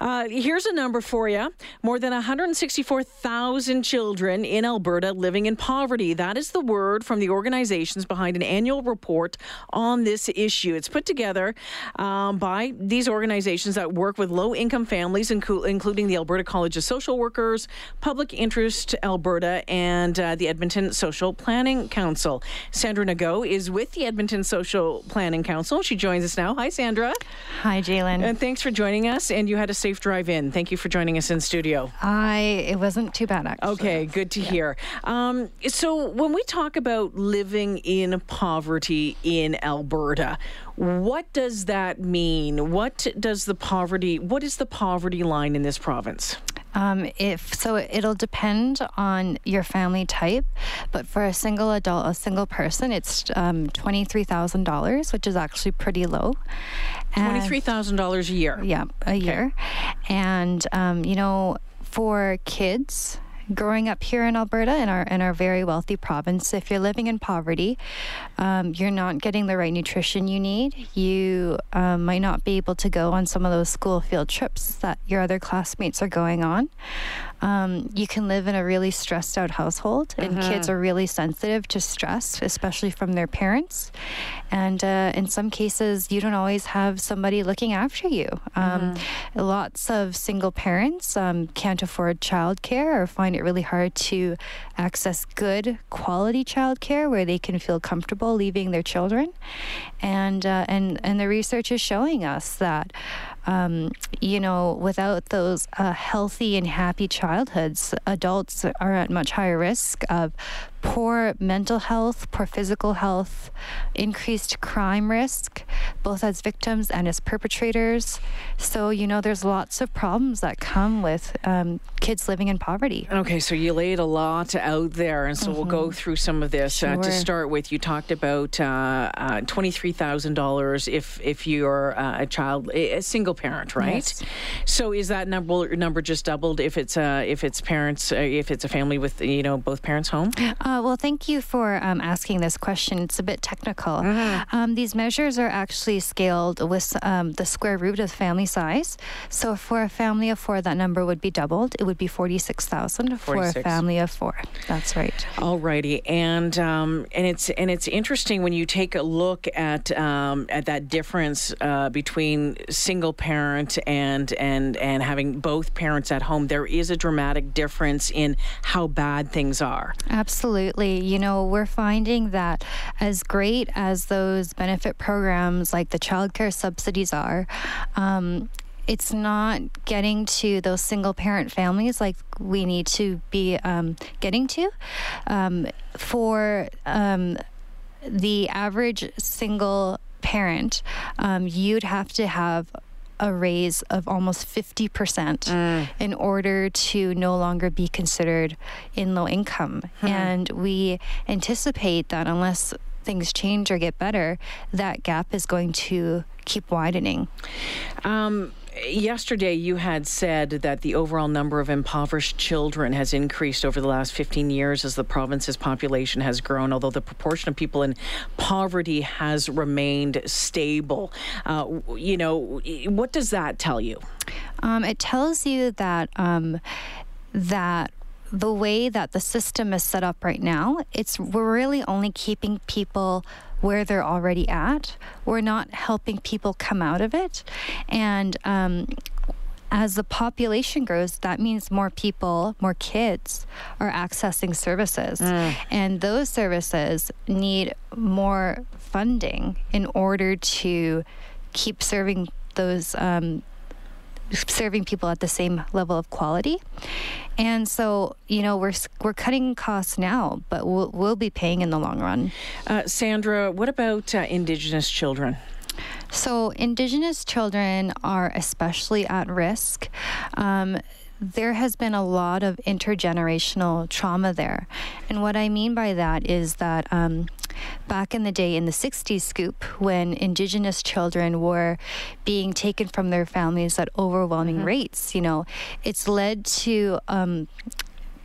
Uh, here's a number for you. More than 164,000 children in Alberta living in poverty. That is the word from the organizations behind an annual report on this issue. It's put together um, by these organizations that work with low income families, including the Alberta College of Social Workers, Public Interest Alberta, and uh, the Edmonton Social Planning Council. Sandra Ngo is with the Edmonton Social Planning Council. She joins us now. Hi, Sandra. Hi, J'lyn. And thanks for joining us. And you had a safe drive in. Thank you for joining us in studio. I it wasn't too bad actually. Okay, good to hear. Um, so when we talk about living in poverty in Alberta, what does that mean? What does the poverty? What is the poverty line in this province? Um, if so, it'll depend on your family type, but for a single adult, a single person, it's um, twenty three thousand dollars, which is actually pretty low. Twenty three thousand dollars a year. Yeah, a year, and um, you know, for kids growing up here in Alberta in our in our very wealthy province, if you're living in poverty, um, you're not getting the right nutrition you need. You um, might not be able to go on some of those school field trips that your other classmates are going on. Um, you can live in a really stressed out household, and kids are really sensitive to stress, especially from their parents. And uh, in some cases, you don't always have somebody looking after you. Um, Lots of single parents um, can't afford childcare or find it really hard to access good quality childcare where they can feel comfortable leaving their children. And uh, and and the research is showing us that um, you know without those uh, healthy and happy childhoods, adults are at much higher risk of poor mental health, poor physical health, increased crime risk, both as victims and as perpetrators. So, you know, there's lots of problems that come with um, kids living in poverty. Okay, so you laid a lot out there, and so we'll go through some of this. Uh, to start with, you talked about uh, uh, twenty three thousand dollars if if you're uh, a child, a single parent, right? Yes. So is that number number just doubled if it's uh, if it's parents uh, if it's a family with you know both parents home? Uh, well, thank you for um, asking this question. It's a bit technical. Um, these measures are actually scaled with um, the square root of family size. So, for a family of four, that number would be doubled. It would be forty-six thousand for a family of four. That's right. Alrighty, and um, and it's and it's interesting when you take a look at um, at that difference uh, between single parent and and and having both parents at home. There is a dramatic difference in how bad things are. Absolutely. You know, we're finding that as great as those benefit programs like the childcare subsidies are, um, it's not getting to those single parent families like we need to be um, getting to. Um, for um, the average single parent, um, you'd have to have a raise of almost 50% in order to no longer be considered in low income. And we anticipate that unless things change or get better, that gap is going to keep widening. Um, yesterday, you had said that the overall number of impoverished children has increased over the last 15 years as the province's population has grown, although the proportion of people in poverty has remained stable. Uh, you know, what does that tell you? Um, it tells you that um, that the way that the system is set up right now, it's we're really only keeping people where they're already at. We're not helping people come out of it, and um, as the population grows, that means more people, more kids are accessing services. And those services need more funding in order to keep serving those um, serving people at the same level of quality. And so, you know, we're we're cutting costs now, but we'll, we'll be paying in the long run. Uh, Sandra, what about uh, Indigenous children? So, Indigenous children are especially at risk. Um, there has been a lot of intergenerational trauma there. And what I mean by that is that um, back in the day in the 60s scoop, when Indigenous children were being taken from their families at overwhelming rates, you know, it's led to. Um,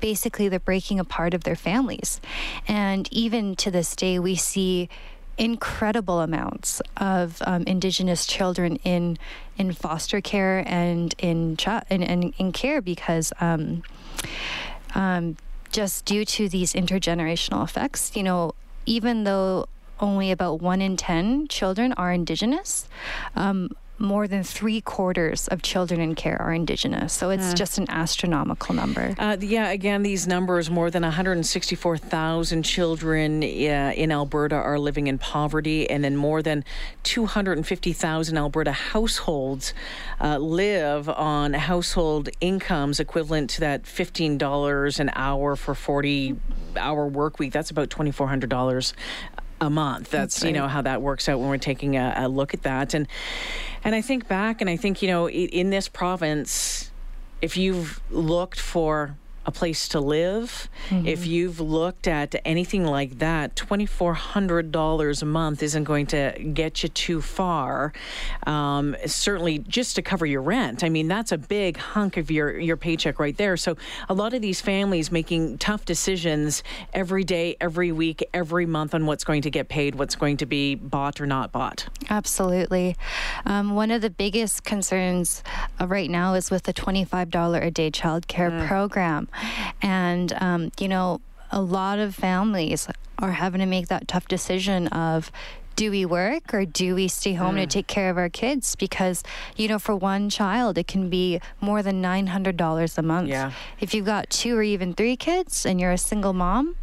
basically the breaking apart of their families. And even to this day, we see incredible amounts of um, Indigenous children in in foster care and in, in, in care because. Um, um, just due to these intergenerational effects, you know, even though only about one in 10 children are Indigenous, um, more than three quarters of children in care are Indigenous. So it's uh, just an astronomical number. Uh, yeah, again, these numbers more than 164,000 children uh, in Alberta are living in poverty, and then more than 250,000 Alberta households uh, live on household incomes equivalent to that $15 an hour for 40 hour work week. That's about $2,400 a month. That's, That's right. you know how that works out when we're taking a, a, look at that. And and I think back, and I think you know in this province, if you've looked for a place to live. Mm-hmm. If you've looked at anything like that, $2,400 a month isn't going to get you too far. Um, certainly, just to cover your rent. I mean, that's a big hunk of your, your paycheck right there. So, a lot of these families making tough decisions every day, every week, every month on what's going to get paid, what's going to be bought or not bought. Absolutely. Um, one of the biggest concerns uh, right now is with the $25 a day childcare mm. program. And, um, you know, a lot of families are having to make that tough decision of do we work or do we stay home mm. to take care of our kids? Because, you know, for one child, it can be more than $900 a month. Yeah. If you've got two or even three kids and you're a single mom,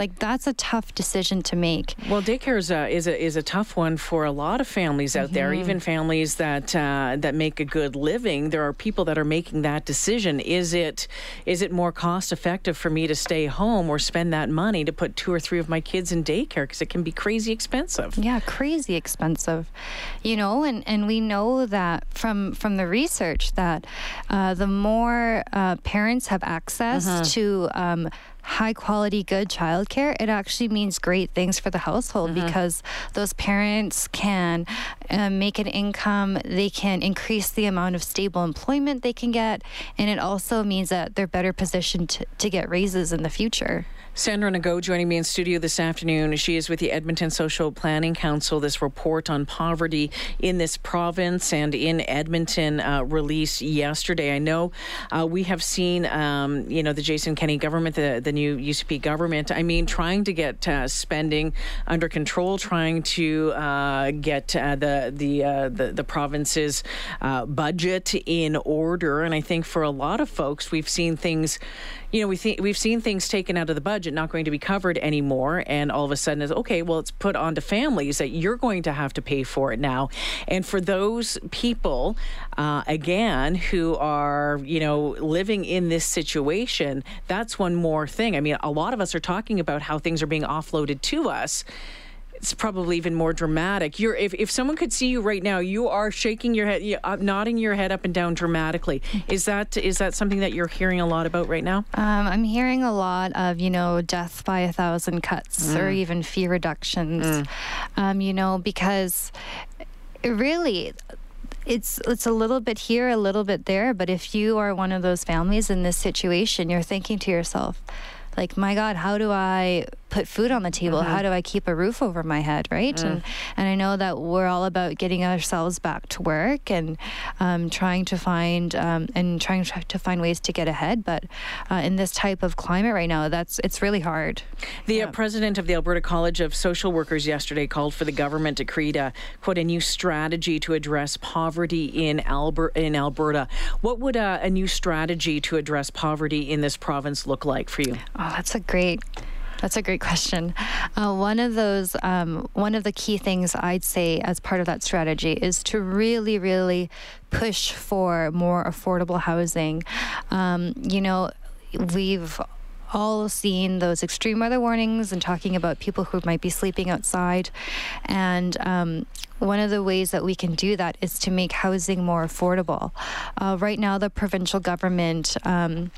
like that's a tough decision to make. Well, daycare is a is a, is a tough one for a lot of families out mm-hmm. there, even families that uh, that make a good living. There are people that are making that decision. Is it is it more cost effective for me to stay home or spend that money to put two or three of my kids in daycare because it can be crazy expensive. Yeah, crazy expensive. You know, and and we know that from from the research that uh, the more uh, parents have access uh-huh. to um, high quality, good childcare, it actually means great things for the household mm-hmm. because those parents can uh, make an income, they can increase the amount of stable employment they can get, and it also means that they're better positioned to, to get raises in the future. Sandra Ngo joining me in studio this afternoon. She is with the Edmonton Social Planning Council. This report on poverty in this province and in Edmonton uh, released yesterday. I know uh, we have seen, um, you know, the Jason Kenney government, the, the new UCP government. I mean, trying to get uh, spending under control, trying to uh, get uh, the the, uh, the, the province's budget in order. And I think for a lot of folks, we've seen things you know, we think we've seen things taken out of the budget, not going to be covered anymore, and all of a sudden it's okay. Well, it's put onto families that you're going to have to pay for it now, and for those people, uh, again, who are you know living in this situation, that's one more thing. I mean, a lot of us are talking about how things are being offloaded to us it's probably even more dramatic. You're if, if someone could see you right now, you are shaking your head, uh, nodding your head up and down dramatically. Is that is that something that you're hearing a lot about right now? Um, I'm hearing a lot of you know death by a thousand cuts mm. or even fee reductions. Mm. Um, you know because really it's it's a little bit here, a little bit there. But if you are one of those families in this situation, you're thinking to yourself, like, my God, how do I put food on the table? Mm-hmm. How do I keep a roof over my head, right? Mm. And and I know that we're all about getting ourselves back to work and um, trying to find um, and trying to find ways to get ahead. But uh, in this type of climate right now, that's it's really hard. The uh, president of the Alberta College of Social Workers yesterday called for the government to create a quote a new strategy to address poverty in Alberta. In Alberta, what would a, a new strategy to address poverty in this province look like for you? Oh, that's a great that's a great question. Uh, one of those, um, one of the key things I'd say as part of that strategy is to really, really push for more affordable housing. Um, you know, we've all seen those extreme weather warnings and talking about people who might be sleeping outside. And um, one of the ways that we can do that is to make housing more affordable. Uh, right now, the provincial government um,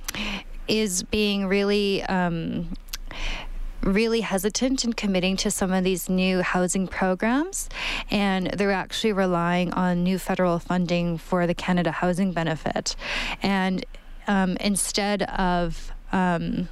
is being really um, really hesitant in committing to some of these new housing programs, and they're actually relying on new federal funding for the Canada Housing Benefit. And um, instead of um,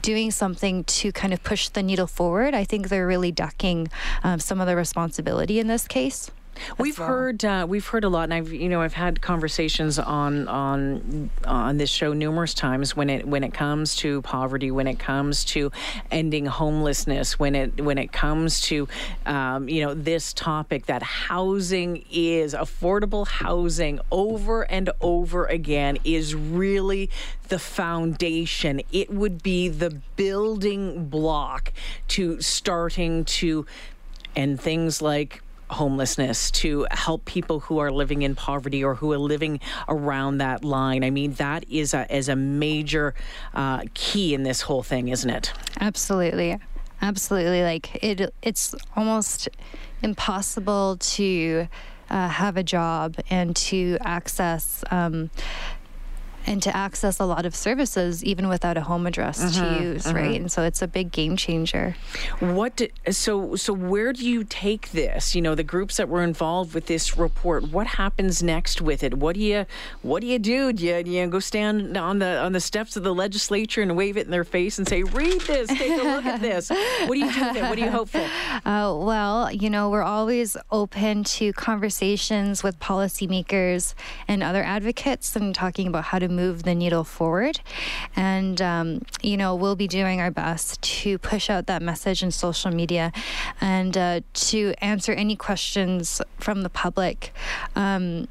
doing something to kind of push the needle forward, I think they're really ducking um, some of the responsibility in this case. We've well. heard uh, we've heard a lot, and I've you know I've had conversations on on on this show numerous times when it when it comes to poverty, when it comes to ending homelessness, when it when it comes to um, you know this topic that housing is affordable housing over and over again is really the foundation. It would be the building block to starting to end things like homelessness to help people who are living in poverty or who are living around that line. I mean, that is a, is a major uh, key in this whole thing, isn't it? Absolutely. Absolutely. Like it, it's almost impossible to uh, have a job and to access um, and to access a lot of services even without a home address mm-hmm, to use mm-hmm. right? And so it's a big game changer. What do, so so where do you take this? You know the groups that were involved with this report what happens next with it? What do you what do you do? Do you, do you go stand on the on the steps of the legislature and wave it in their face and say read this take a look at this. What do you do it what do you hope for? Uh, well you know we're always open to conversations with policymakers and other advocates and talking about how to move the needle forward. And, um, you know, we'll be doing our best to push out that message in social media and uh, to answer any questions from the public. Um,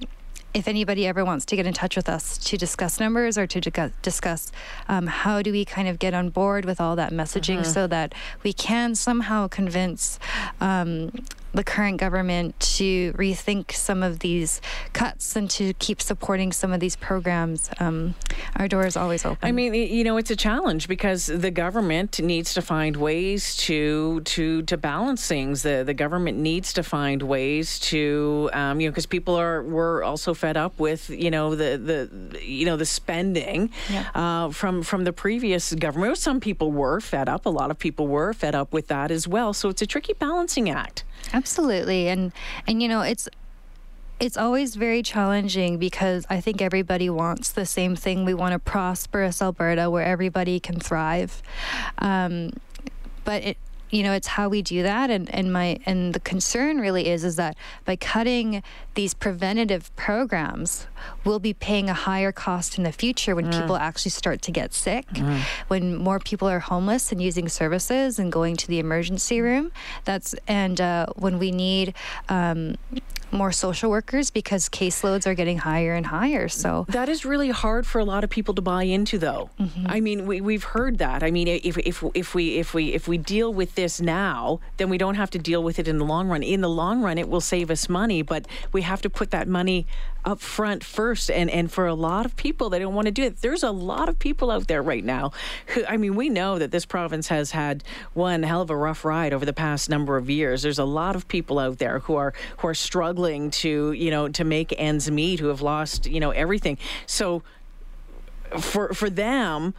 if anybody ever wants to get in touch with us to discuss numbers or to discuss um, how do we kind of get on board with all that messaging mm-hmm. so that we can somehow convince um, the current government to rethink some of these cuts and to keep supporting some of these programs. Um, our door is always open. I mean, you know, it's a challenge because the government needs to find ways to to to balance things. The the government needs to find ways to um, you know because people are were also fed up with you know the the you know the spending yeah. uh, from from the previous government. Some people were fed up. A lot of people were fed up with that as well. So it's a tricky balancing act. Absolutely. And and you know, it's it's always very challenging because I think everybody wants the same thing. We want a prosperous Alberta where everybody can thrive. Um, but it you know it's how we do that and, and my and the concern really is is that by cutting these preventative programs we'll be paying a higher cost in the future when mm. people actually start to get sick mm. when more people are homeless and using services and going to the emergency room that's and uh, when we need um, more social workers because caseloads are getting higher and higher. So that is really hard for a lot of people to buy into, though. Mm-hmm. I mean, we, we've heard that. I mean, if, if if we if we if we deal with this now, then we don't have to deal with it in the long run. In the long run, it will save us money, but we have to put that money up front first. And and for a lot of people, they don't want to do it. There's a lot of people out there right now who, I mean, we know that this province has had one hell of a rough ride over the past number of years. There's a lot of people out there who are who are struggling to you know to make ends meet, who have lost you know everything. So for for them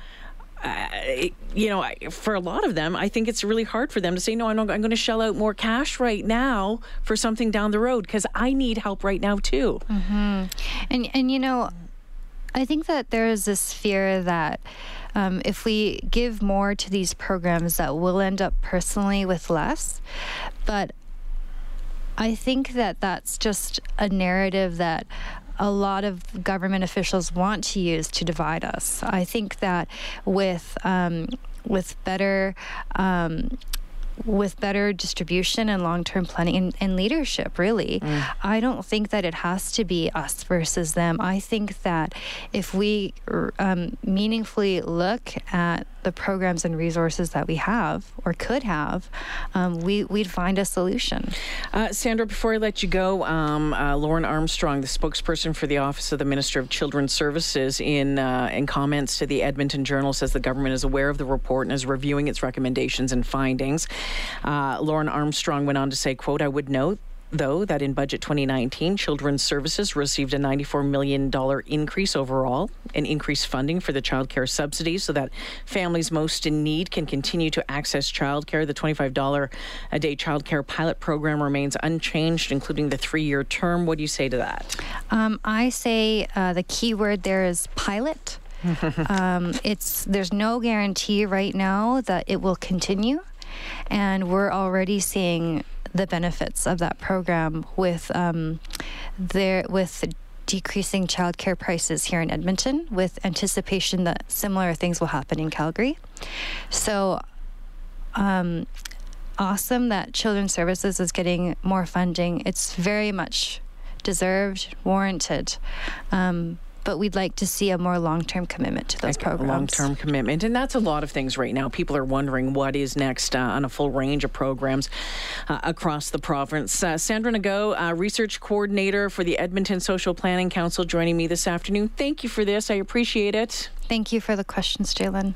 you know, for a lot of them, I think it's really hard for them to say, no, I'm, I'm going to shell out more cash right now for something down the road because I need help right now too. Mm-hmm. And and you know, I think that there is this fear that. Um, if we give more to these programs, that we'll end up personally with less. But I think that that's just a narrative that a lot of government officials want to use to divide us. I think that with um, with better um, with better distribution and long-term planning and, and leadership really mm. i don't think that it has to be us versus them i think that if we um, meaningfully look at the programs and resources that we have or could have, um, we, would find a solution. Uh, Sandra, before I let you go, um, uh, Lauren Armstrong, the spokesperson for the Office of the Minister of Children's Services, in, uh, in comments to the Edmonton Journal, says the government is aware of the report and is reviewing its recommendations and findings. Uh, Lauren Armstrong went on to say, quote, I would note though, that in budget 2019, Children's Services received a $94 million increase overall, an increased funding for the child care subsidy so that families most in need can continue to access child care. The $25 a day child care pilot program remains unchanged, including the three year term. What do you say to that? Um, I say uh, the key word there is pilot um, it's there's no guarantee right now that it will continue, and we're already seeing the benefits of that program with um, there with decreasing childcare prices here in Edmonton, with anticipation that similar things will happen in Calgary. So. Um, awesome that Children's Services is getting more funding. It's very much deserved, warranted. Um, but we'd like to see a more long-term commitment to those programs. Long-term commitment, and that's a lot of things right now. People are wondering what is next uh, on a full range of programs uh, across the province. Uh, Sandra Ngo, uh, research coordinator for the Edmonton Social Planning Council, joining me this afternoon. Thank you for this. I appreciate it. Thank you for the questions, J'lyn.